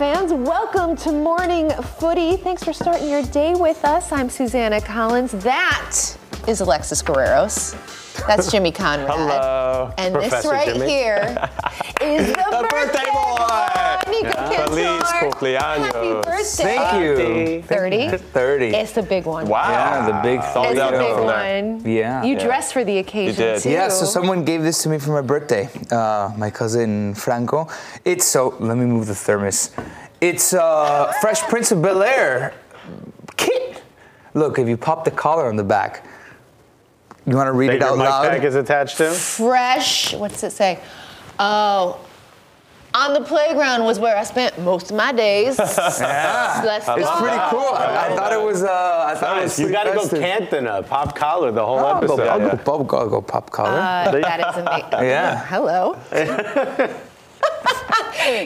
Fans. Welcome to Morning Footy. Thanks for starting your day with us. I'm Susannah Collins. That is Alexis Guerreros. That's Jimmy Conrad. Hello, And Professor this right Jimmy. here is the, boy! Nico Cantor. Feliz cumpleaños. Happy birthday. Thank you. 30? 30. It's a big one. Wow. Yeah, the big It's all It's the downhill big one. Yeah. You Yeah. dressed for the occasion you did. too. Yeah, so someone gave this to me for my birthday. Uh, my cousin Franco. It's so. Let me move the thermos. It's uh, Fresh Prince of Bel Air kit. Look, if you pop the collar on the back, you want to read That it your out mic loud? bag is attached to? fresh. What's it say? Oh, on the playground was where I spent most of my days. yeah. Let's It's go. pretty cool. I, I thought it was. Uh, I thought it was. Nice. You got to go festive. Cantona, pop collar the whole I'll go, episode. I'll go, I'll go, I'll go pop collar. Uh, that is amazing. Yeah. Hello.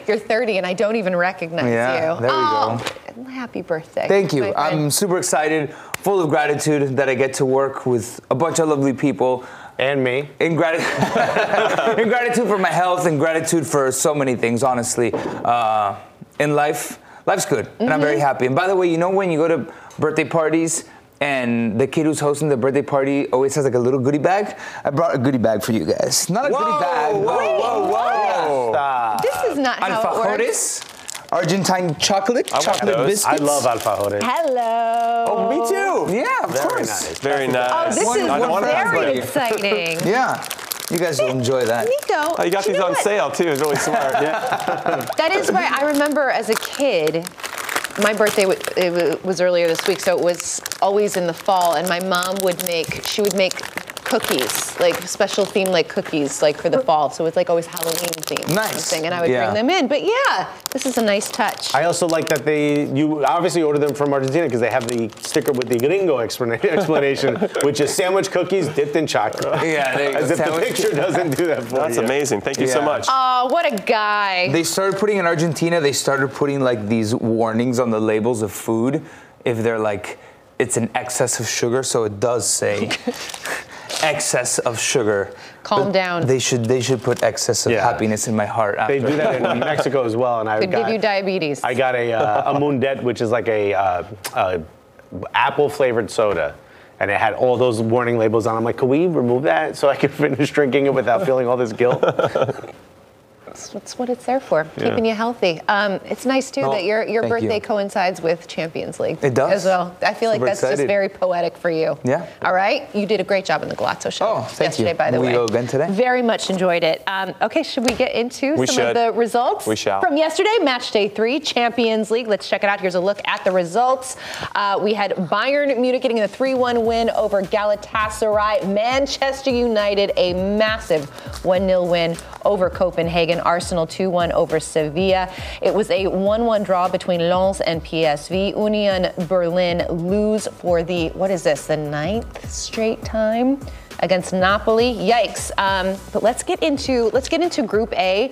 You're 30 and I don't even recognize Yeah, you. there we oh, Happy birthday. Thank you. I'm super excited, full of gratitude that I get to work with a bunch of lovely people. And me. In, grati- in gratitude for my health and gratitude for so many things, honestly. Uh, in life, life's good, and I'm Mm-hmm. very happy. And by the way, you know when you go to birthday parties and the kid who's hosting the birthday party always has like a little goodie bag? I brought a goodie bag for you guys. Not a goodie bag. whoa, Wait, whoa, whoa. Stop. this is not how it works. Alfajores, Argentine chocolate, I chocolate those. biscuits. I love alfajores. Hello. Oh, me too. Yeah, of Very course. nice. Very nice. Oh, nice. this One- is one for very exciting. Yeah, you guys will enjoy that. Nico, Oh, you got you these know on what? sale too. It's really smart. Yeah. That is right. I remember as a kid, my birthday it was earlier this week, so it was always in the fall, and my mom would make, she would make cookies, like special theme like cookies, like for the fall. So it's like always Halloween themed. Nice. kind of Thing, and I would Yeah. bring them in. But yeah, this is a nice touch. I also like that they you obviously order them from Argentina because they have the sticker with the gringo explanation, which is sandwich cookies dipped in chocolate. Yeah, there you go. As if the picture doesn't do that for you. That's you. amazing. Thank you so much. Oh, what a guy. They started putting in Argentina. They started putting like these warnings on the labels of food if they're like it's an excess of sugar. So it does say excess of sugar. Calm But down. They should they should put excess of Yeah. happiness in my heart. After. They do that in Mexico as well, and I Could got, give you diabetes. I got a, uh, a Mundet, which is like a uh, uh, apple flavored soda. And it had all those warning labels on. I'm like, could we remove that so I can finish drinking it without feeling all this guilt? That's, that's what it's there for, keeping you healthy. Um, it's nice too No, that your your birthday you. coincides with Champions League. It does. as well. I feel like Super that's just very poetic for you. Yeah. All right. You did a great job in the Golazo show Oh, thank yesterday, you. by the Will way. we go again today? Very much enjoyed it. Um, okay, should we get into We some of the results? We shall. From yesterday, match day three, Champions League. Let's check it out. Here's a look at the results. Uh, we had Bayern Munich getting a 3-1 win over Galatasaray. Manchester United a massive 1-0 win over Copenhagen. Arsenal 2-1 over Sevilla. It was a 1-1 draw between Lens and PSV. Union Berlin lose for the what is this? The ninth straight time against Napoli. Yikes! Um, but let's get into let's get into Group A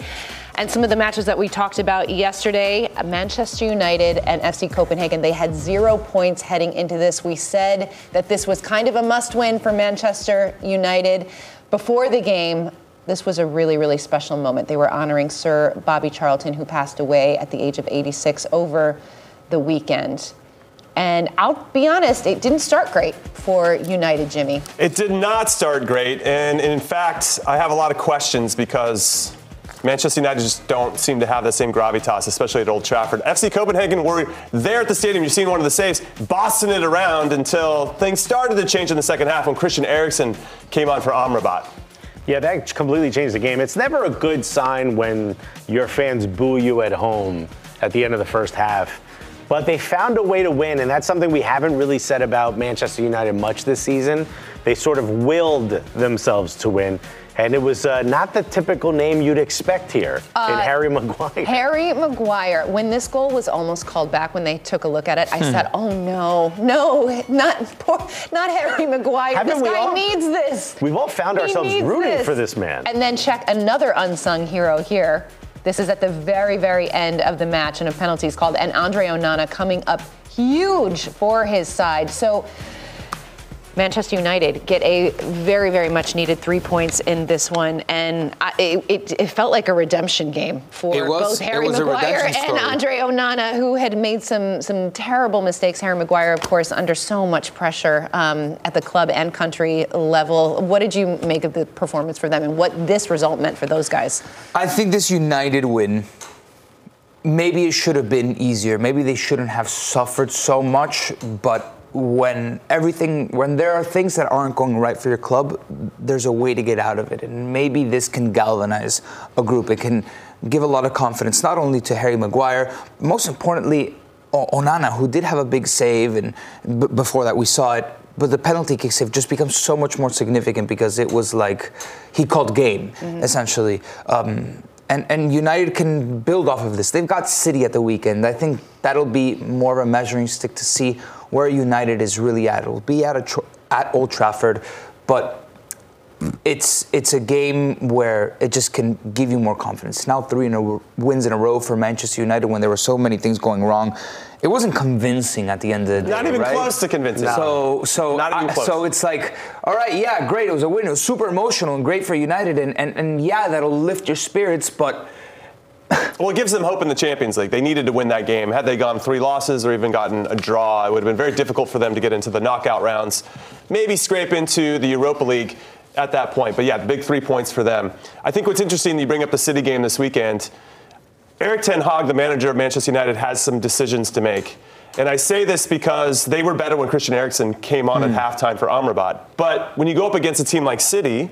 and some of the matches that we talked about yesterday. Manchester United and FC Copenhagen. They had zero points heading into this. We said that this was kind of a must-win for Manchester United before the game. This was a really, really special moment. They were honoring Sir Bobby Charlton, who passed away at the age of 86 over the weekend. And I'll be honest, it didn't start great for United, Jimmy. It did not start great. And in fact, I have a lot of questions because Manchester United just don't seem to have the same gravitas, especially at Old Trafford. FC Copenhagen were there at the stadium. You've seen one of the saves, bossing it around until things started to change in the second half when Christian Eriksen came on for Amrabat. Yeah, that completely changed the game. It's never a good sign when your fans boo you at home at the end of the first half. But they found a way to win, and that's something we haven't really said about Manchester United much this season. They sort of willed themselves to win. And it was uh, not the typical name you'd expect here uh, in Harry Maguire. Harry Maguire. When this goal was almost called back, when they took a look at it, I hmm. said, "Oh no, no, not poor, not Harry Maguire. Haven't this guy all, needs this." We've all found he ourselves rooting this. for this man. And then check another unsung hero here. This is at the very, very end of the match, and a penalty is called, and Andre Onana coming up huge for his side. So Manchester United get a very, very much needed three points in this one, and I, it, it, felt like a redemption game for was, both Harry Maguire and Andre Onana, who had made some some terrible mistakes. Harry Maguire, of course, under so much pressure um, at the club and country level. What did you make of the performance for them, and what this result meant for those guys? I think this United win maybe it should have been easier. Maybe they shouldn't have suffered so much, but when everything when there are things that aren't going right for your club there's a way to get out of it and maybe this can galvanize a group it can give a lot of confidence not only to Harry Maguire most importantly Onana who did have a big save and b- before that we saw it but the penalty kick save just becomes so much more significant because it was like he called game mm-hmm. essentially um, and, and United can build off of this. They've got City at the weekend. I think that'll be more of a measuring stick to see where United is really at. It'll be at, a, at Old Trafford, but it's it's a game where it just can give you more confidence. Now three in a, wins in a row for Manchester United when there were so many things going wrong. It wasn't convincing at the end of the day. Not even right? close to convincing. No. So so I, so it's like, all right, yeah, great. It was a win. It was super emotional and great for United, and and, and yeah, that'll lift your spirits, but well, it gives them hope in the Champions League. They needed to win that game. Had they gone three losses or even gotten a draw, it would have been very difficult for them to get into the knockout rounds. Maybe scrape into the Europa League at that point. But yeah, big three points for them. I think what's interesting, you bring up the City game this weekend. Erik Ten Hag, the manager of Manchester United, has some decisions to make. And I say this because they were better when Christian Eriksen came on mm. at hmm. halftime for Amrabat. But when you go up against a team like City,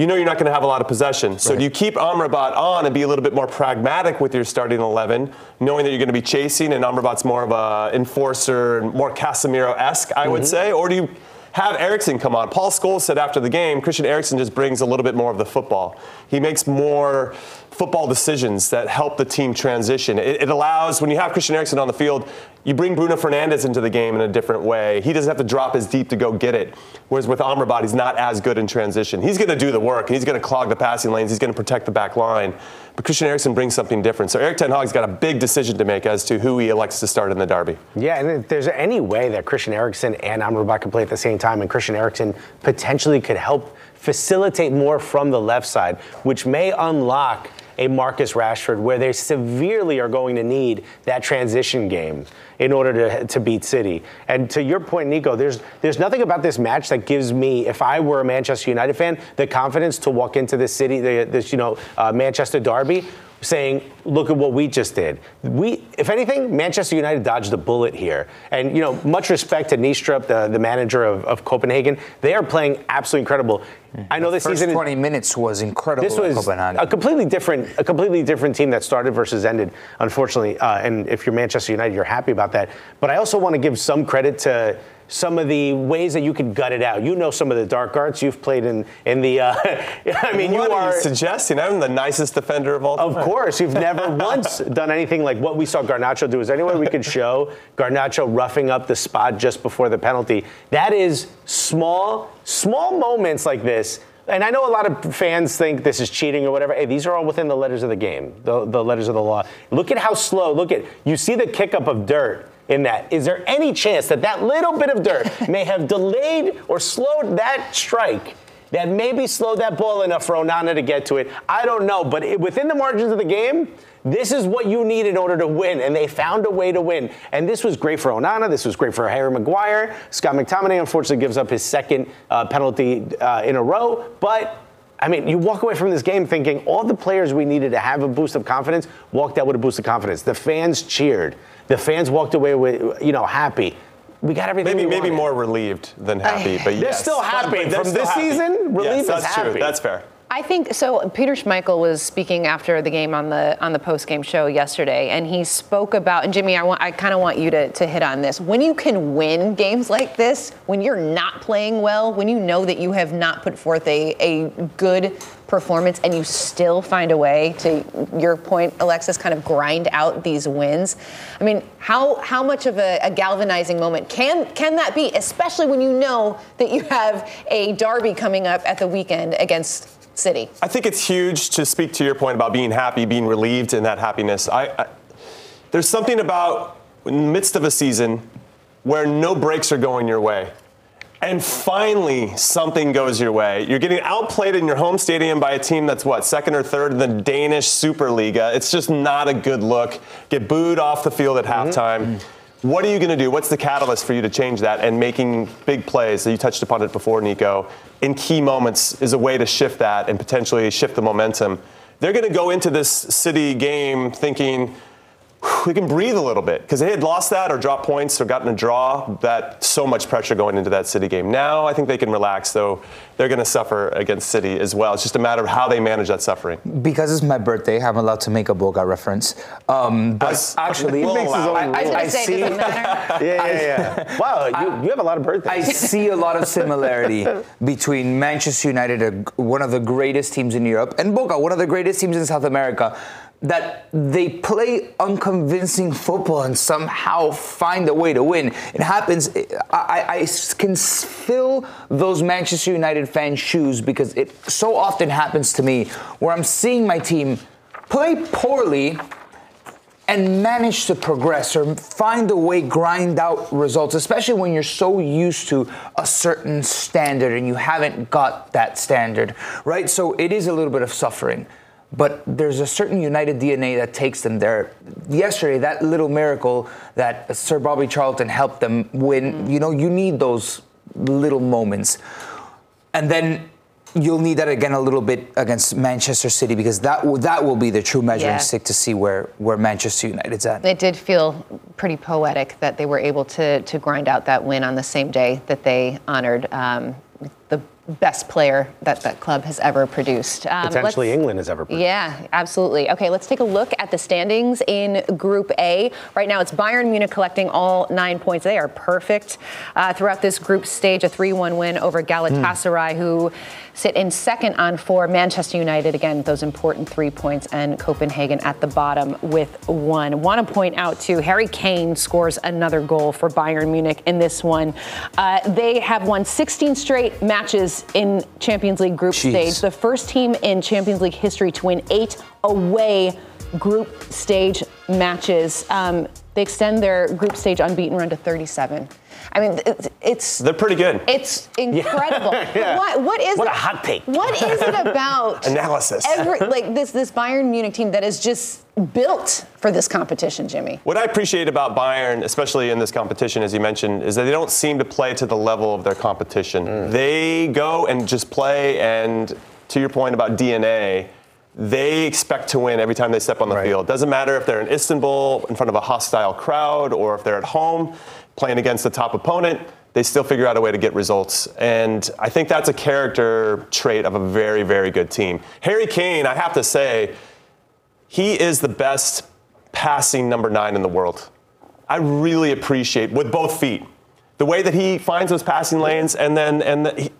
you know you're not going to have a lot of possession. So right. do you keep Amrabat on and be a little bit more pragmatic with your starting 11, knowing that you're going to be chasing and Amrabat's more of a enforcer, more Casemiro-esque, I mm-hmm. would say? Or do you have Eriksen come on. Paul Scholes said after the game, Christian Eriksen just brings a little bit more of the football. He makes more football decisions that help the team transition. It, it, allows, when you have Christian Eriksen on the field, you bring Bruno Fernandes into the game in a different way. He doesn't have to drop as deep to go get it. Whereas with Amrabat, he's not as good in transition. He's going to do the work, he's going to clog the passing lanes. He's going to protect the back line. But Christian Eriksen brings something different. So Erik Ten Hag's got a big decision to make as to who he elects to start in the derby. Yeah, and if there's any way that Christian Eriksen and Amrabat can play at the same time, and Christian Eriksen potentially could help facilitate more from the left side, which may unlock a Marcus Rashford where they severely are going to need that transition game in order to, to beat City. And to your point, Nico, there's there's nothing about this match that gives me, if I were a Manchester United fan, the confidence to walk into this city, the, this you know uh, Manchester derby saying, look at what we just did. We, if anything, Manchester United dodged a bullet here. And, you know, much respect to Neestrup, the, the manager of, of Copenhagen. They are playing absolutely incredible. I know the this first season. 20 minutes was incredible. This was a completely different, a completely different team that started versus ended. Unfortunately, uh, and if you're Manchester United, you're happy about that. But I also want to give some credit to some of the ways that you could gut it out. You know some of the dark arts you've played in in the. Uh, I mean, what you are are. you suggesting? I'm the nicest defender of all time. Of course, you've never once done anything like what we saw Garnacho do. Is there any way we could show Garnacho roughing up the spot just before the penalty? That is small, small moments like this. And I know a lot of fans think this is cheating or whatever. Hey, these are all within the letters of the game, the, the letters of the law. Look at how slow. Look at you see the kick up of dirt in that. Is there any chance that that little bit of dirt may have delayed or slowed that strike? That maybe slowed that ball enough for Onana to get to it. I don't know, but it, within the margins of the game, this is what you need in order to win, and they found a way to win. And this was great for Onana. This was great for Harry Maguire. Scott McTominay unfortunately gives up his second uh, penalty uh, in a row, but I mean, you walk away from this game thinking all the players we needed to have a boost of confidence walked out with a boost of confidence. The fans cheered. The fans walked away with, you know, happy. We got everything. Maybe maybe wanted. more relieved than happy, but They're still happy. But- but they're From still this happy. season, relief yes, is that's true. That's fair. I think so. Peter Schmeichel was speaking after the game on the on the post game show yesterday, and he spoke about. And Jimmy, I want I kind of want you to to hit on this. When you can win games like this, when you're not playing well, when you know that you have not put forth a a good performance, and you still find a way to your point, Alexis, kind of grind out these wins. I mean, how how much of a, a galvanizing moment can can that be, especially when you know that you have a derby coming up at the weekend against City. I think it's huge to speak to your point about being happy, being relieved in that happiness. I, I, there's something about in the midst of a season where no breaks are going your way. And finally, something goes your way. You're getting outplayed in your home stadium by a team that's what, second or third in the Danish Superliga. It's just not a good look. Get booed off the field at halftime. Mm-hmm. What are you going to do? What's the catalyst for you to change that? And making big plays, you touched upon it before, Nico, in key moments is a way to shift that and potentially shift the momentum. They're going to go into this city game thinking, we can breathe a little bit because they had lost that or dropped points or gotten a draw. That so much pressure going into that City game. Now I think they can relax, though they're going to suffer against City as well. It's just a matter of how they manage that suffering. Because it's my birthday, I'm allowed to make a Boca reference. Um, but As- actually, We'll makes his own I. I, I I say, see. does it matter? Yeah, yeah, yeah. wow, you, you have a lot of birthdays. I see a lot of similarity between Manchester United, one of the greatest teams in Europe, and Boca, one of the greatest teams in South America. That they play unconvincing football and somehow find a way to win. It happens. I, I- can fill those Manchester United fans' shoes because it so often happens to me where I'm seeing my team play poorly and manage to progress or find a way grind out results especially when you're so used to a certain standard and you haven't got that standard right so it is a little bit of suffering but there's a certain united dna that takes them there yesterday that little miracle that sir bobby charlton helped them win you know you need those little moments and then you'll need that again a little bit against Manchester City because that will, that will be the true measuring Yeah. stick to see where, where Manchester United's at. It did feel pretty poetic that they were able to to grind out that win on the same day that they honored um, the best player that that club has ever produced. Um, Potentially England has ever produced. Yeah, absolutely. Okay, let's take a look at the standings in Group A. Right now, it's Bayern Munich collecting all nine points. They are perfect uh, throughout this group stage. A 3 1 win over Galatasaray, who sit in second on four. Manchester United, again, those important three points, and Copenhagen at the bottom with one. Want to point out, too, Harry Kane scores another goal for Bayern Munich in this one. Uh, they have won 16 straight matches in Champions League group Jeez. stage. The first team in Champions League history to win eight away group stage matches. Um, they extend their group stage unbeaten run to 37. I mean, it's it's, They're pretty good. it's incredible. Yeah. What what is What it, a hot take. What is it about Analysis. Every, like this this Bayern Munich team that is just built for this competition, Jimmy. What I appreciate about Bayern, especially in this competition, as you mentioned, is that they don't seem to play to the level of their competition. Mm. They go and just play, and to your point about DNA, they expect to win every time they step on the Right. field. Doesn't matter if they're in Istanbul in front of a hostile crowd or if they're at home playing against the top opponent. They still figure out a way to get results. And I think that's a character trait of a very, very good team. Harry Kane, I have to say, he is the best passing number nine in the world. I really appreciate with both feet. the way that he finds those passing lanes, and then and the, he,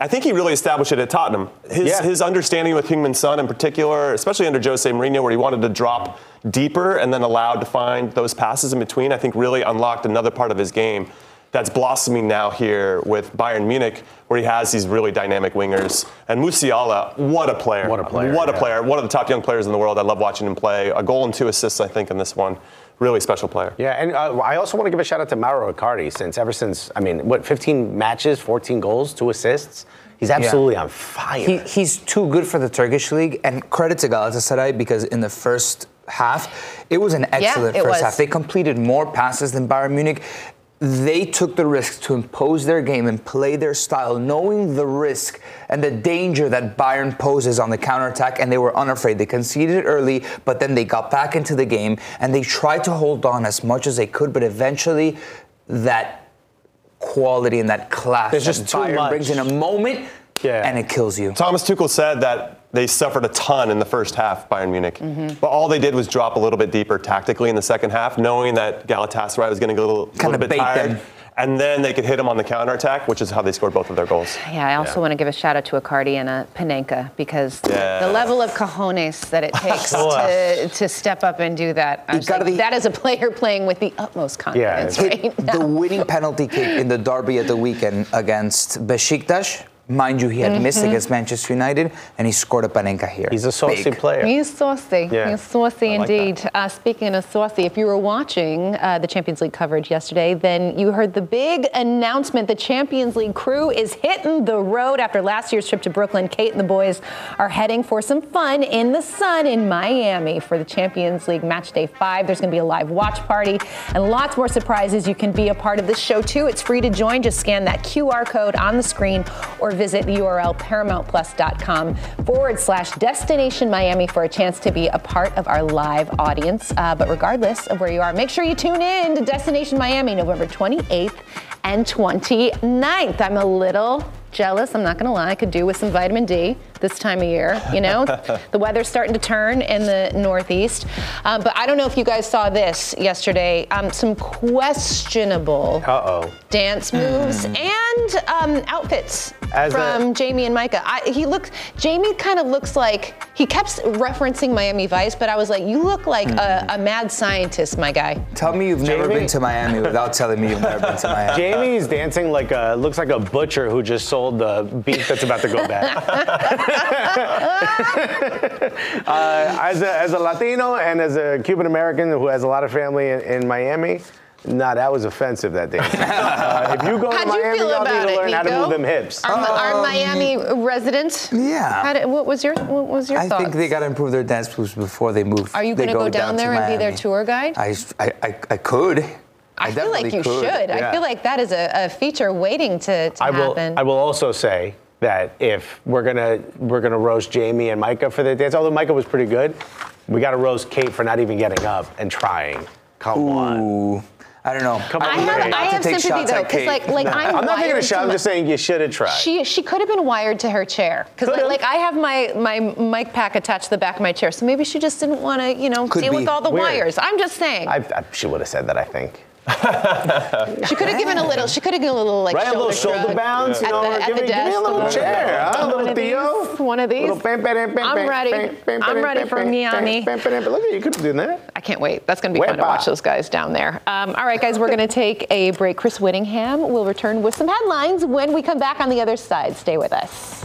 I think he really established it at Tottenham. His Yeah. his understanding with Heung-Min Son in particular, especially under Jose Mourinho, where he wanted to drop deeper and then allowed to find those passes in between, I think really unlocked another part of his game that's blossoming now here with Bayern Munich, where he has these really dynamic wingers. And Musiala, what a player! What a player, What a yeah. player! One of the top young players in the world. I love watching him play. A goal and two assists, I think, in this one. Really special player. Yeah, and uh, I also want to give a shout out to Mauro Icardi since ever since I mean, what 15 matches, 14 goals, two assists. He's absolutely on fire. He, he's too good for the Turkish league, and credit to Galatasaray because in the first half, it was an excellent it first was. half. They completed more passes than Bayern Munich. They took the risk to impose their game and play their style, knowing the risk and the danger that Bayern poses on the counterattack, and they were unafraid. They conceded early, but then they got back into the game and they tried to hold on as much as they could, but eventually that quality and that class There's that just too Bayern much. brings in a moment Yeah. and it kills you. Thomas Tuchel said that they suffered a ton in the first half, Bayern Munich. Mm-hmm. But all they did was drop a little bit deeper tactically in the second half, knowing that Galatasaray was going to get a little, Kinda little bit bait tired. them. And then they could hit them on the counterattack, which is how they scored both of their goals. Yeah, I also want to give a shout out to Icardi and a Panenka because Yeah. the level of cojones that it takes to, to step up and do that. I was like, Icardi- that is a player playing with the utmost confidence it's- right now. the winning penalty kick in the derby at the weekend against Besiktas. Mind you, he had missed Mm-hmm. against Manchester United, and he scored a Panenka here. He's a saucy Big. player. He's saucy. Yeah. He's saucy I like indeed. Uh, speaking of saucy, if you were watching uh, the Champions League coverage yesterday, then you heard the big announcement. The Champions League crew is hitting the road after last year's trip to Brooklyn. Kate and the boys are heading for some fun in the sun in Miami for the Champions League match day five. There's going to be a live watch party and lots more surprises. You can be a part of this show too. It's free to join. Just scan that QR code on the screen or visit the URL paramountplus.com forward slash destination Miami for a chance to be a part of our live audience. Uh, but regardless of where you are, make sure you tune in to Destination Miami November 28th and 29th. I'm a little jealous, I'm not gonna lie. I could do with some vitamin D this time of year, you know? the weather's starting to turn in the Northeast. Um, but I don't know if you guys saw this yesterday. Um, some questionable Uh-oh. dance moves and um, outfits As from a- Jamie and Micah. I, he looks. Jamie kind of looks like he kept referencing Miami Vice, but I was like, you look like a, a mad scientist, my guy. Tell me you've never Jamie- been to Miami without telling me you've never been to Miami. Jamie's dancing like a looks like a butcher who just sold the beef that's about to go bad. uh, as, a, as a Latino and as a Cuban American who has a lot of family in, in Miami, nah, that was offensive. That day. Uh, if you go to How'd you Miami, feel y'all about need to it, learn how to move them hips. Our, our Miami resident. Yeah. Did- what was your What was your I thoughts? think they got to improve their dance moves before they move. Are you they gonna go down to there and be their Miami. tour guide? I, I, I, I could. I, feel like you could. should. I feel like that is a, a feature waiting to, to I will. happen. I will also say that if we're gonna we're gonna roast Jamie and Micah for the dance, although Micah was pretty good, we got to roast Kate for not even getting up and trying. Come on. Ooh, I don't know. Come I on, have, Kate. I to have take sympathy shots though, at because Kate. like, like I'm, I'm not taking a shot. I'm my- just saying you should have tried. She she could have been wired to her chair because like, like I have my my mic pack attached to the back of my chair, so maybe she just didn't want to you know Could deal be. with all the Weird. wires. I'm just saying I, I, she would have said that. I think. she could have given a little. She could have given a little like Right, a shoulder, little shoulder shrug bounce, you at the, at give, the me, give me a little chair, huh? A One little Theo. these, one of these. Little bam, bam, bam, I'm ready. bam, bam, I'm ready bam, for Miami. bam, bam, bam. Look at you, could have done that. I can't wait. That's going to be fun to watch those guys down there. Um, all right, guys, we're going to take a break. Chris Whittingham will return with some headlines when we come back on the other side. Stay with us.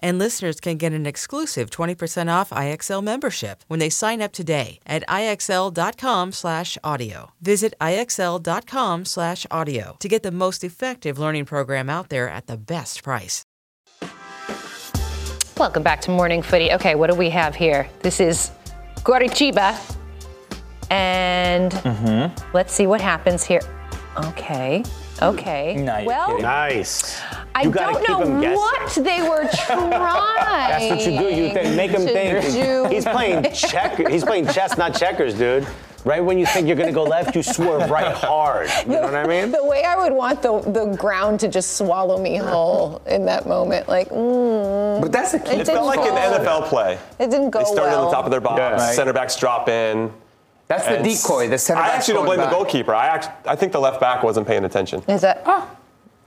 And listeners can get an exclusive 20% off IXL membership when they sign up today at IXL.com/audio. Visit IXL.com/audio to get the most effective learning program out there at the best price. Welcome back to Morning Footy. Okay, what do we have here? This is Curitiba. And mm-hmm. let's see what happens here. Okay. Okay. Nice. well. Nice. I You don't know what they were trying. That's what you do. You th- make him think. do. He's playing check. He's playing chess, not checkers, dude. Right when you think you're gonna go left, you swerve right hard. You know what I mean? The way I would want the, the ground to just swallow me whole in that moment, like, mm, But that's the key. It It felt like an NFL play. it didn't go They started well. at the top of their box. Yeah. Right. Center backs drop in. That's the decoy. The center back. I back's actually don't going blame the goalkeeper. I act, I think the left back wasn't paying attention. Is that? Oh.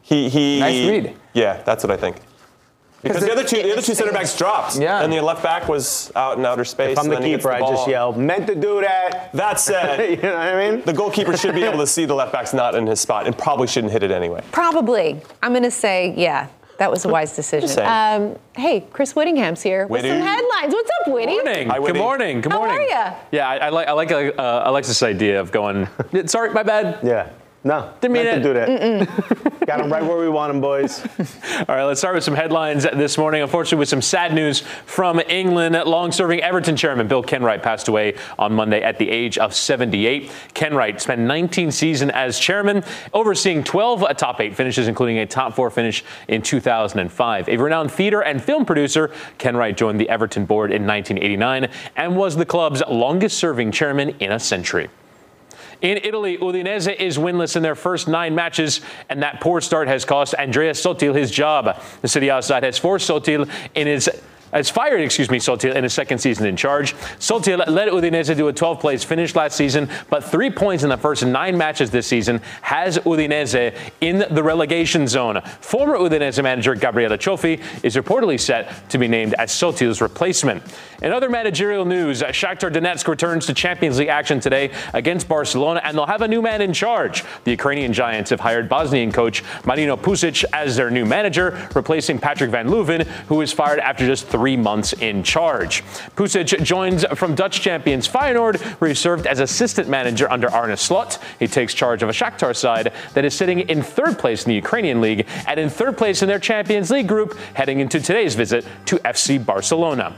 He he. Nice read. Yeah, that's what I think. Because the it- other two, the other two center backs dropped. Yeah. And the left back was out in outer space. If I'm the then he gets keeper, I just ball. yell, meant to do that. That said, you know what I mean? the goalkeeper should be able to see the left back's not in his spot and probably shouldn't hit it anyway. Probably. I'm going to say, yeah, that was a wise decision. Um, hey, Chris Whittingham's here with some headlines. What's up, Whitty? Morning. Hi, Good morning. Good morning. How morning. are ya? Yeah, I, I like I like uh, Alexis' idea of going. Sorry, my bad. Yeah. No. Didn't mean to do that. Got him right where we want him, boys. All right, let's start with some headlines this morning. Unfortunately, with some sad news from England. Long-serving Everton chairman Bill Kenwright passed away on Monday at the age of 78. Kenwright spent 19 seasons as chairman, overseeing 12 uh, top eight finishes, including a top four finish in 2005. A renowned theater and film producer, Kenwright joined the Everton board in 1989 and was the club's longest-serving chairman in a century. In Italy, Udinese is winless in their first nine matches, and that poor start has cost Andrea Sottil his job. The city outside has forced Sottil in his has fired, excuse me, Sottil in his second season in charge. Sottil led Udinese to a 12th place finish last season, but three points in the first nine matches this season has Udinese in the relegation zone. Former Udinese manager Gabriele Cioffi is reportedly set to be named as Sottil's replacement. In other managerial news, Shakhtar Donetsk returns to Champions League action today against Barcelona, and they'll have a new man in charge. The Ukrainian Giants have hired Bosnian coach Marino Pusic as their new manager, replacing Patrick Van Leeuwen, who was fired after just three months in charge. Pusic joins from Dutch champions Feyenoord, where he served as assistant manager under Arne Slot. He takes charge of a Shakhtar side that is sitting in third place in the Ukrainian league and in third place in their Champions League group, heading into today's visit to FC Barcelona.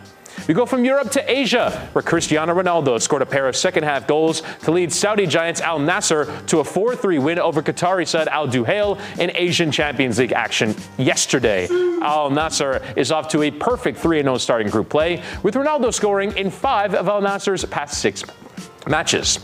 We go from Europe to Asia, where Cristiano Ronaldo scored a pair of second half goals to lead Saudi giants Al Nassr to a 4 3 win over Qatari side Al Duhail in Asian Champions League action yesterday. Al Nassr is off to a perfect 3 0 starting group play, with Ronaldo scoring in five of Al Nassr's past six matches.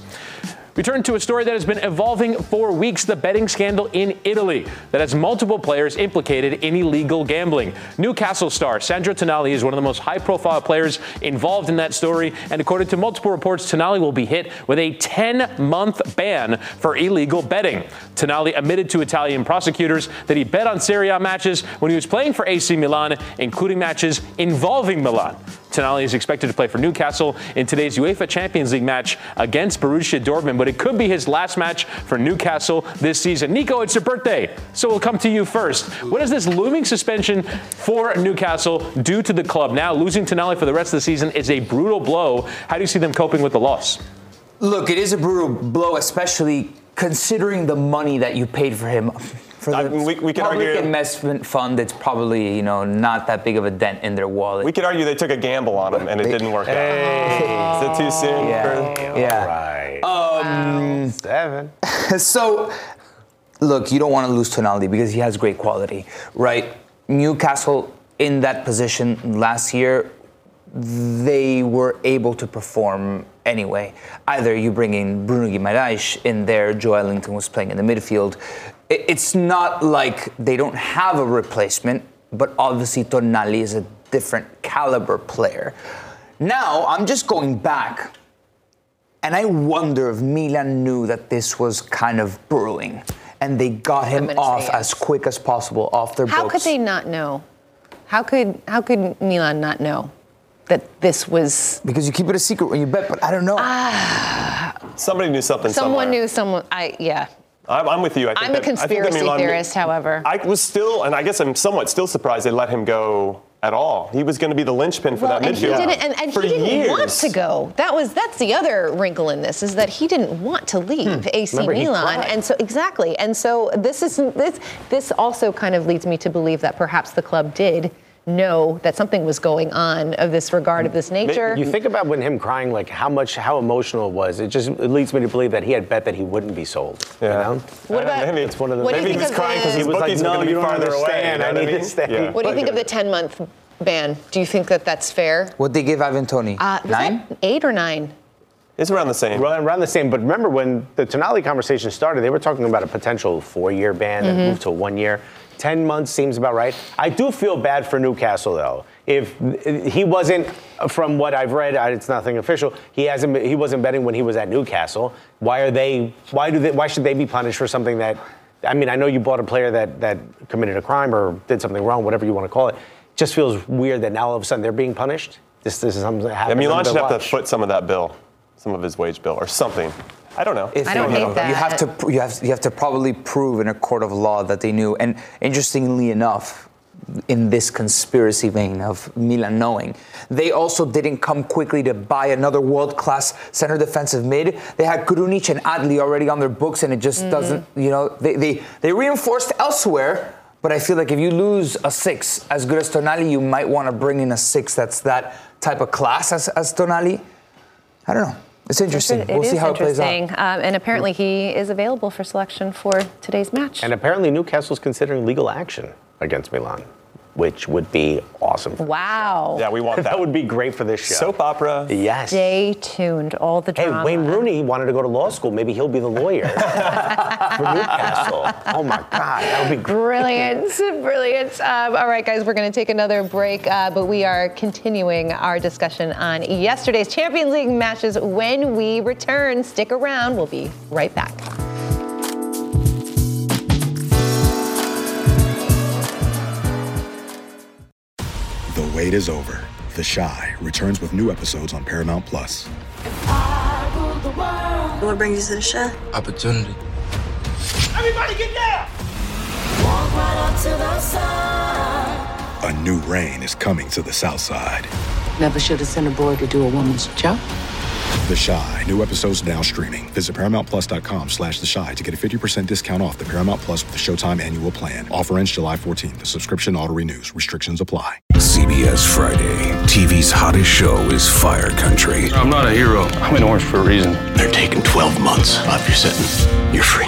We turn to a story that has been evolving for weeks the betting scandal in Italy that has multiple players implicated in illegal gambling. Newcastle star Sandro Tonali is one of the most high profile players involved in that story, and according to multiple reports, Tonali will be hit with a 10 month ban for illegal betting. Tonali admitted to Italian prosecutors that he bet on Serie A matches when he was playing for AC Milan, including matches involving Milan. Tonali is expected to play for Newcastle in today's UEFA Champions League match against Borussia Dortmund, but it could be his last match for Newcastle this season. Nico, it's your birthday, so we'll come to you first. What does this looming suspension for Newcastle do to the club? Now, losing Tonali for the rest of the season is a brutal blow. How do you see them coping with the loss? Look, it is a brutal blow, especially considering the money that you paid for him. For the I mean, we- we could public argue- investment fund, it's probably you know not that big of a dent in their wallet. We could argue they took a gamble on him and it didn't work out. Is it too soon? yeah, for- yeah. Right. Um, Seven. so, look, you don't want to lose Tonali because he has great quality, right? Newcastle in that position last year, they were able to perform anyway. Either you bring in Bruno Guimaraes in there, Joelinton was playing in the midfield. It- It's not like they don't have a replacement, but obviously Tonali is a different caliber player. Now, I'm just going back, and I wonder if Milan knew that this was kind of brewing, and they got him off yes. as quick as possible off their How books. could they not know? How could how could Milan not know that this was Because you keep it a secret when you bet, but I don't know. Ah. Somebody knew something. someone somewhere. knew someone? I yeah. I'm, I'm with you. I think I'm a that- think that conspiracy Milan- theorist, however. I was still, and I guess I'm somewhat still surprised they let him go at all. He was going to be the linchpin for Well, that and he didn't, and, and he didn't years. want to go. That was that's the other wrinkle in this is that he didn't want to leave hmm. AC Remember, Milan, and so exactly, and so this is this this also kind of leads me to believe that perhaps the club did know that something was going on of this regard of this nature. You think about when him crying, like how much, how emotional it was. It just it leads me to believe that he had bet that he wouldn't be sold. Yeah. You know? What about- maybe It's one of the. What do you maybe he think was of crying the- because He was like, bookies "No, going to you be don't farther away. understand. you know I what need to stay." Yeah. what do you think of the 10 month ban? Do you think that that's fair? what they give Ivan Toney? Uh, Nine? eight or nine? It's around the same. Around, around the same, but remember when the Tonali conversation started, they were talking about a potential four-year ban Mm-hmm. that moved to one year. Ten months seems about right. I do feel bad for Newcastle though. If he wasn't, from what I've read, it's nothing official. He hasn't. He wasn't betting when he was at Newcastle. Why are they? Why do they? Why should they be punished for something that? I mean, I know you bought a player that that committed a crime or did something wrong, whatever you want to call it. Just feels weird that now all of a sudden they're being punished. This, this is something that Yeah, happened. Milan should have to foot some of that bill, some of his wage bill, or something. I don't know. If I don't they hate know. that. You have to you have you have to probably prove in a court of law that they knew. And interestingly enough, in this conspiracy vein of Milan knowing, they also didn't come quickly to buy another world-class center defensive mid. They had Krunic and Adli already on their books, and it just mm-hmm. doesn't. You know, they they they reinforced elsewhere. But I feel like if you lose a six as good as Tonali, you might want to bring in a six that's that type of class as, as Tonali. I don't know. It's interesting. It we'll see how it plays out. interesting. Um, and apparently he is available for selection for today's match. And apparently Newcastle's considering legal action against Milan, which would be awesome. wow. yeah, we want that. That would be great for this show. soap opera. Yes. Stay tuned. All the Hey. Wayne Rooney wanted to go to law school. Maybe he'll be the lawyer for Newcastle. Oh my God, that would be great. Brilliant, brilliant. Um, all right, guys, we're going to take another break, uh, but we are continuing our discussion on yesterday's Champions League matches when we return. Stick around, we'll be right back. Wait is over. The Chi returns with new episodes on Paramount Plus. What brings you to the show? Opportunity. Everybody get down! Right a new reign is coming to the South Side. Never should have sent a boy to do a woman's job. The Chi. New episodes now streaming. Visit ParamountPlus.com slash The Chi to get a 50% discount off the Paramount Plus with the Showtime annual plan. Offer ends July 14th. The subscription auto-renews. Restrictions apply. CBS Friday. TV's hottest show is Fire Country. I'm not a hero. I'm in orange for a reason. They're taking 12 months off your sentence. You're free.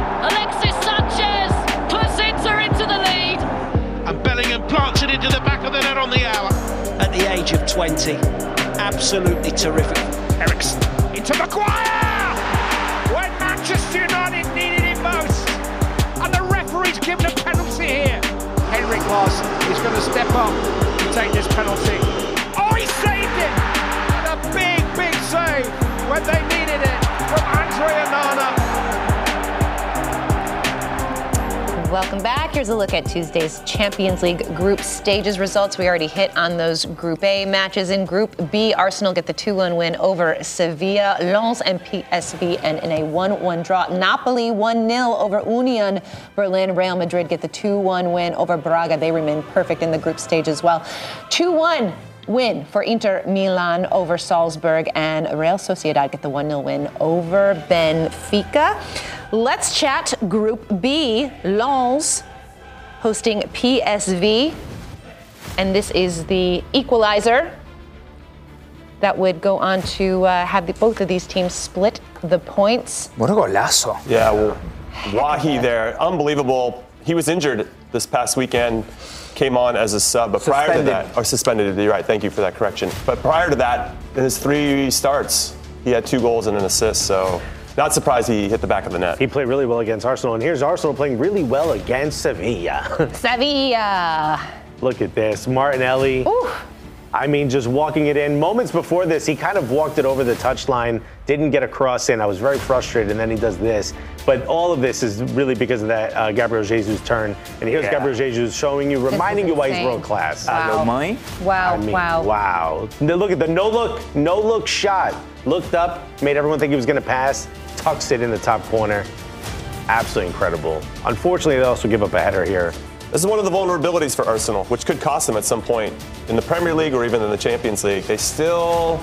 the hour. At the age of 20, absolutely terrific. Eriksen into Maguire! When Manchester United needed it most. And the referee's given a penalty here. Henrik Larsson is going to step up and take this penalty. Oh, he saved it! And a big, big save when they needed it from Andre Onana. Welcome back. Here's a look at Tuesday's Champions League group stages results. We already hit on those Group A matches. In Group B, Arsenal get the 2 1 win over Sevilla, Lens and PSV, and in a 1 1 draw, Napoli 1 0 over Union Berlin. Real Madrid get the 2 1 win over Braga. They remain perfect in the group stage as well. 2 1 win for Inter Milan over Salzburg, and Real Sociedad get the 1 0 win over Benfica. Let's chat Group B. Lens hosting PSV, and this is the equalizer that would go on to uh, have the, both of these teams split the points. What a golazo. Yeah, well, Wahi there, unbelievable. He was injured this past weekend, came on as a sub, but prior to that, or suspended, you're right, thank you for that correction. But prior to that, in his three starts, he had two goals and an assist, so not surprised he hit the back of the net. He played really well against Arsenal, and here's Arsenal playing really well against Sevilla. Sevilla. Look at this, Martinelli. I mean, just walking it in. Moments before this, he kind of walked it over the touchline, didn't get a cross in. I was very frustrated, and then he does this. But all of this is really because of that uh, Gabriel Jesus turn. And here's Yeah. Gabriel Jesus showing you, reminding you why he's world class. Wow. money? Wow, I mean, wow. wow. Now Look at the no look, no look shot. Looked up, made everyone think he was going to pass, tucks it in the top corner. Absolutely incredible. Unfortunately, they also give up a header here. This is one of the vulnerabilities for Arsenal, which could cost them at some point in the Premier League or even in the Champions League. They still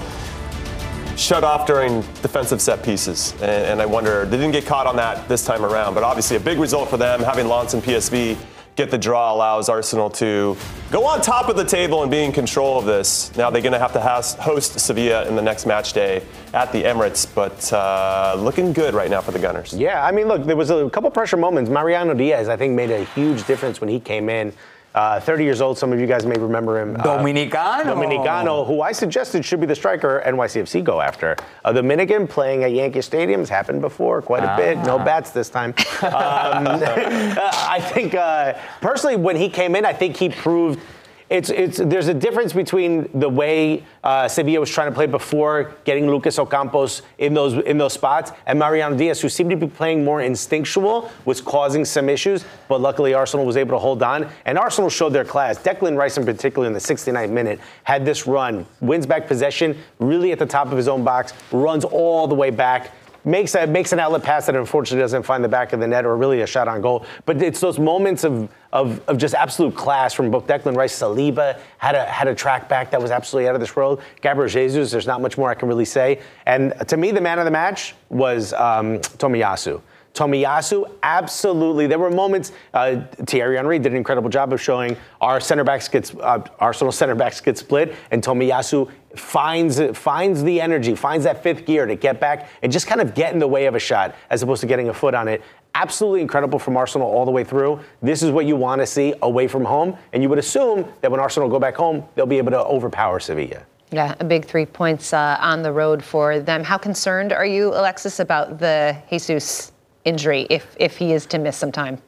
shut off during defensive set pieces, and, and I wonder they didn't get caught on that this time around. But obviously, a big result for them having Lens and PSV get the draw allows Arsenal to go on top of the table and be in control of this. Now they're going to have to host Sevilla in the next match day at the Emirates, but uh, looking good right now for the Gunners. Yeah, I mean, look, there was a couple pressure moments. Mariano Diaz, I think, made a huge difference when he came in. Uh, 30 years old, some of you guys may remember him. Uh, Dominicano. Dominicano, who I suggested should be the striker NYCFC go after. A Dominican playing at Yankee Stadium has happened before quite a bit. No bats this time. Um, I think, uh, personally, when he came in, I think he proved. It's, it's, there's a difference between the way uh, Sevilla was trying to play before getting Lucas Ocampos in those in those spots and Mariano Diaz, who seemed to be playing more instinctual, was causing some issues. But luckily, Arsenal was able to hold on, and Arsenal showed their class. Declan Rice, in particular, in the 69th minute, had this run, wins back possession, really at the top of his own box, runs all the way back makes a, makes an outlet pass that unfortunately doesn't find the back of the net or really a shot on goal. But it's those moments of of, of just absolute class from both Declan Rice, Saliba had a had a track back that was absolutely out of this world. Gabriel Jesus, there's not much more I can really say. And to me, the man of the match was um, Tomiyasu. Tomiyasu, absolutely. There were moments. Uh, Thierry Henry did an incredible job of showing our center backs get uh, Arsenal center backs get split, and Tomiyasu finds finds the energy, finds that fifth gear to get back and just kind of get in the way of a shot as opposed to getting a foot on it. Absolutely incredible from Arsenal all the way through. This is what you want to see away from home, and you would assume that when Arsenal go back home, they'll be able to overpower Sevilla. Yeah, a big three points uh, on the road for them. How concerned are you, Alexis, about the Jesus injury if, if he is to miss some time?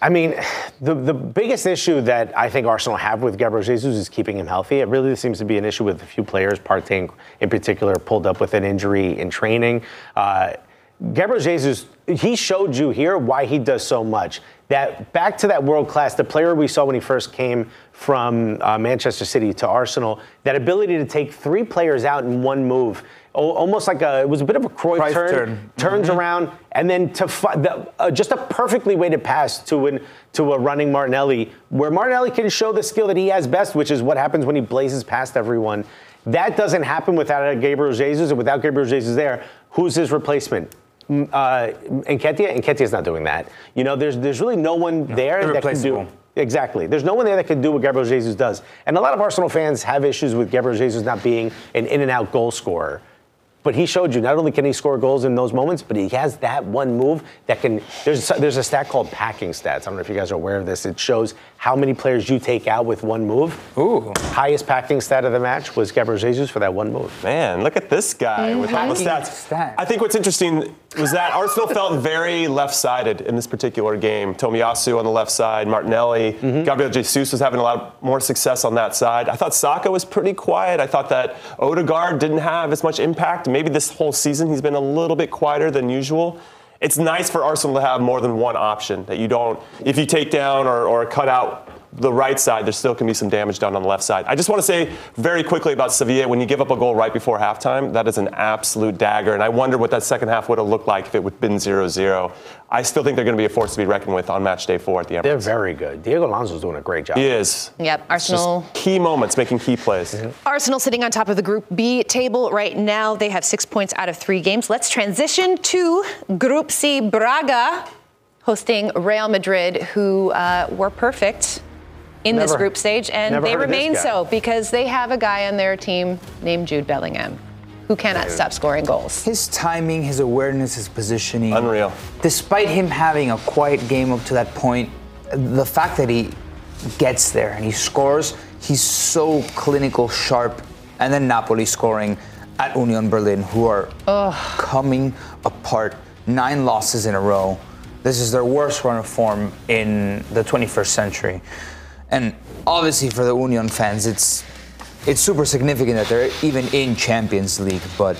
I mean, the, the biggest issue that I think Arsenal have with Gabriel Jesus is keeping him healthy. It really seems to be an issue with a few players. Partey, in particular, pulled up with an injury in training. Uh, Gabriel Jesus, he showed you here why he does so much. That back to that world class, the player we saw when he first came from uh, Manchester City to Arsenal, that ability to take three players out in one move, al- almost like a, it was a bit of a Cruyff Cruyff turn, turn. turns Mhm. around, and then to fi- the, uh, just a perfectly weighted pass to an, to a running Martinelli, where Martinelli can show the skill that he has best, which is what happens when he blazes past everyone. That doesn't happen without Gabriel Jesus, and without Gabriel Jesus there, who's his replacement? Mm, Uh, Nketiah? Nketiah's not doing that. You know, there's there's really no one there that can do. Exactly. There's no one there that can do what Gabriel Jesus does. And a lot of Arsenal fans have issues with Gabriel Jesus not being an in and out goal scorer. But he showed you not only can he score goals in those moments, but he has that one move that can. There's there's a stat called packing stats. I don't know if you guys are aware of this. It shows how many players you take out with one move. Ooh. Highest packing stat of the match was Gabriel Jesus for that one move. Man, look at this guy with all the stats. I think what's interesting was that Arsenal felt very left-sided in this particular game. Tomiyasu on the left side, Martinelli, mm-hmm. Gabriel Jesus was having a lot more success on that side. I thought Saka was pretty quiet. I thought that Odegaard didn't have as much impact. Maybe this whole season he's been a little bit quieter than usual. It's nice for Arsenal to have more than one option that you don't, if you take down or, or cut out the right side, there still can be some damage done on the left side. I just want to say very quickly about Sevilla when you give up a goal right before halftime, that is an absolute dagger. And I wonder what that second half would have looked like if it would have been 0 0. I still think they're going to be a force to be reckoned with on match day four at the Emirates. They're very good. Diego Alonso's doing a great job. He is. Yep, It's just Arsenal. key moments, making key plays. Arsenal sitting on top of the Group B table right now. They have six points out of three games. Let's transition to Group C. Braga hosting Real Madrid, who uh, were perfect in this group stage, and never they heard of this remain so because they have a guy on their team named Jude Bellingham, who cannot stop scoring goals. His timing, his awareness, his positioning. Unreal. Despite him having a quiet game up to that point, the fact that he gets there and he scores, he's so clinical, sharp. And then Napoli scoring at Union Berlin, who are coming apart. Nine losses in a row. This is their worst run of form in the 21st century. And obviously for the Union fans, it's it's super significant that they're even in Champions League, but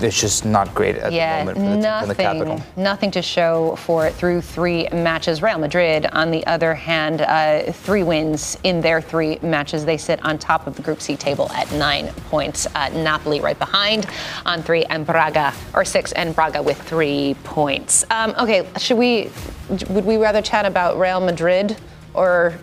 it's just not great at yeah, the moment for the, team in the capital. nothing, nothing to show for it through three matches. Real Madrid, on the other hand, uh, three wins in their three matches. They sit on top of the Group C table at nine points. Uh, Napoli right behind on three, and Braga or six, and Braga with three points. Um, okay, should we? Would we rather chat about Real Madrid or?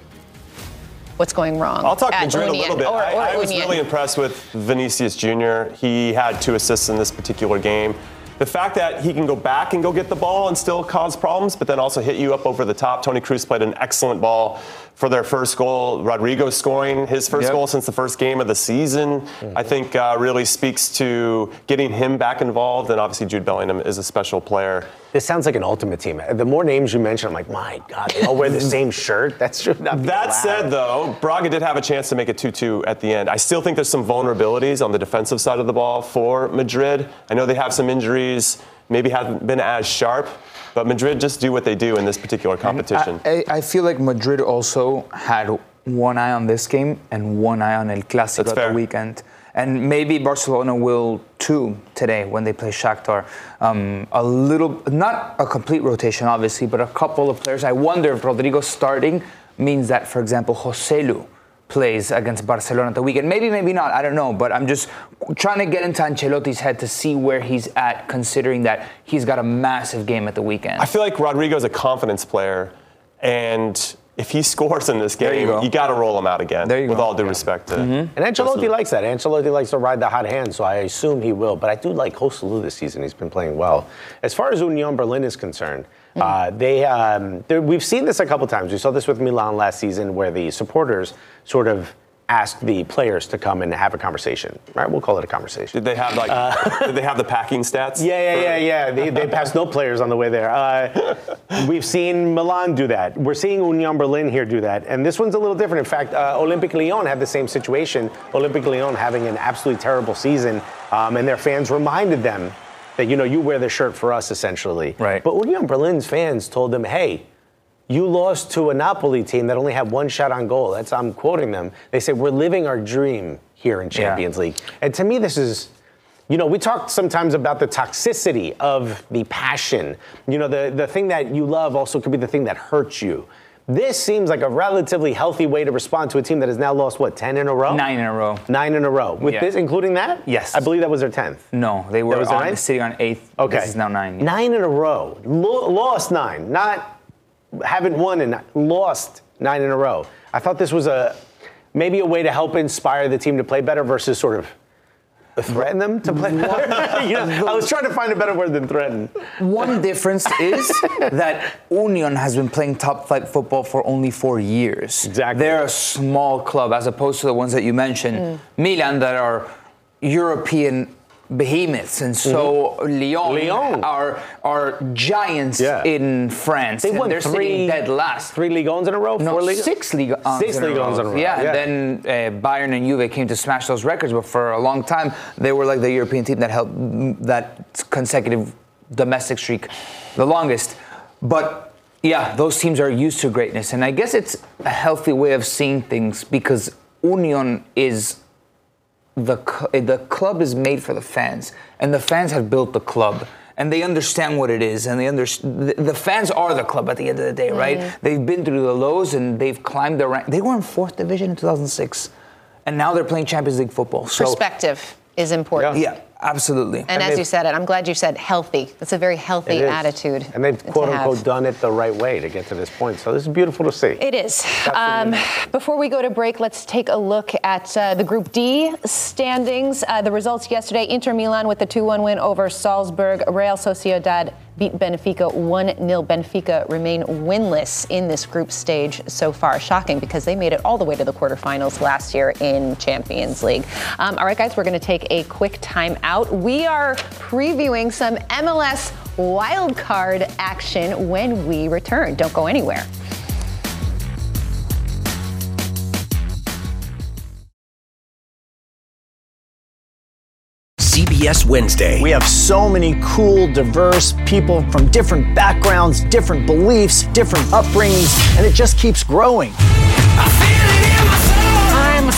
What's going wrong? I'll talk at Madrid a little bit. Or, I, or I was really impressed with Vinicius Jr. He had two assists in this particular game. The fact that he can go back and go get the ball and still cause problems, but then also hit you up over the top. Toni Kroos played an excellent ball for their first goal. Rodrygo scoring his first Yep. goal since the first game of the season, I think uh, really speaks to getting him back involved. And obviously, Jude Bellingham is a special player. This sounds like an ultimate team. The more names you mention, I'm like, my God, they all wear the same shirt. That should not be That allowed. said, though, Braga did have a chance to make it 2 2 at the end. I still think there's some vulnerabilities on the defensive side of the ball for Madrid. I know they have some injuries, maybe haven't been as sharp, but Madrid just do what they do in this particular competition. I, I feel like Madrid also had one eye on this game and one eye on El Clásico at the weekend. And maybe Barcelona will too today when they play Shakhtar. Um, a little, not a complete rotation, obviously, but a couple of players. I wonder if Rodrygo starting means that, for example, Joselu plays against Barcelona at the weekend. Maybe, maybe not. I don't know. But I'm just trying to get into Ancelotti's head to see where he's at, considering that he's got a massive game at the weekend. I feel like Rodrygo's a confidence player, and if he scores in this There you game, go. you, got to roll him out again. There you with go. all due respect to. Mm-hmm. And Ancelotti likes that. Ancelotti likes to ride the hot hand, so I assume he will. But I do like Joselu this season. He's been playing well. As far as Union Berlin is concerned, uh, they um, we've seen this a couple times. We saw this with Milan last season, where the supporters sort of asked the players to come and have a conversation. Right? We'll call it a conversation. Did they have like? did they have the packing stats? Uh, Yeah, yeah, yeah, yeah. They, they passed no players on the way there. Uh, we've seen Milan do that. We're seeing Union Berlin here do that. And this one's a little different. In fact, uh, Olympique Lyon had the same situation. Olympique Lyon having an absolutely terrible season, um, and their fans reminded them that, you know, you wear the shirt for us, essentially. Right. But Union Berlin's fans told them, hey, you lost to a Napoli team that only had one shot on goal. That's I'm quoting them. They say we're living our dream here in Champions League. And to me, this is, you know, we talk sometimes about the toxicity of the passion. You know, the the thing that you love also could be the thing that hurts you. This seems like a relatively healthy way to respond to a team that has now lost what ten in a row. Nine in a row. Nine in a row. With Yeah. this, including that. Yes. I believe that was their tenth. No, they were was on, sitting on eighth. Okay. This is now nine. yeah. Nine in a row. Lo- lost nine. Not haven't won and lost nine in a row. I thought this was a maybe a way to help inspire the team to play better versus sort of threaten them to play better. you know, I was trying to find a better word than threaten. One difference is that Union has been playing top flight football for only four years. Exactly. They're a small club as opposed to the ones that you mentioned, mm. Milan, that are European behemoths, and so Lyon, Mm-hmm. Lyon. are are giants Yeah. in France. They won three dead last. Three Ligue 1s in a row. No, four Ligue six Six Ligue 1s in a row, Yeah, yeah. and then uh, Bayern and Juve came to smash those records, but for a long time they were like the European team that held that consecutive domestic streak the longest. But yeah, those teams are used to greatness, and I guess it's a healthy way of seeing things because Union is the the club is made for the fans, and the fans have built the club. and they understand what it is, and they understand. The, the fans are the club at the end of the day, right? Mhm. They've been through the lows and they've climbed the rank. They were in fourth division in 2006, and now they're playing Champions League football. So Perspective is important. yeah, absolutely. And, as you said it, I'm glad you said healthy. That's a very healthy It is. attitude. And they've to quote have. unquote done it the right way to get to this point. So this is beautiful to see. It is. Um, before we go to break, let's take a look at uh, the Group D standings. Uh, the results yesterday Inter Milan with the 2 1 win over Salzburg. Real Sociedad beat Benfica 1 0. Benfica remain winless in this group stage so far. Shocking because they made it all the way to the quarterfinals last year in Champions League. Um, all right, guys, we're going to take a quick time out. We are previewing some MLS wildcard action when we return. Don't go anywhere. CBS Wednesday. We have so many cool, diverse people from different backgrounds, different beliefs, different upbringings, and it just keeps growing.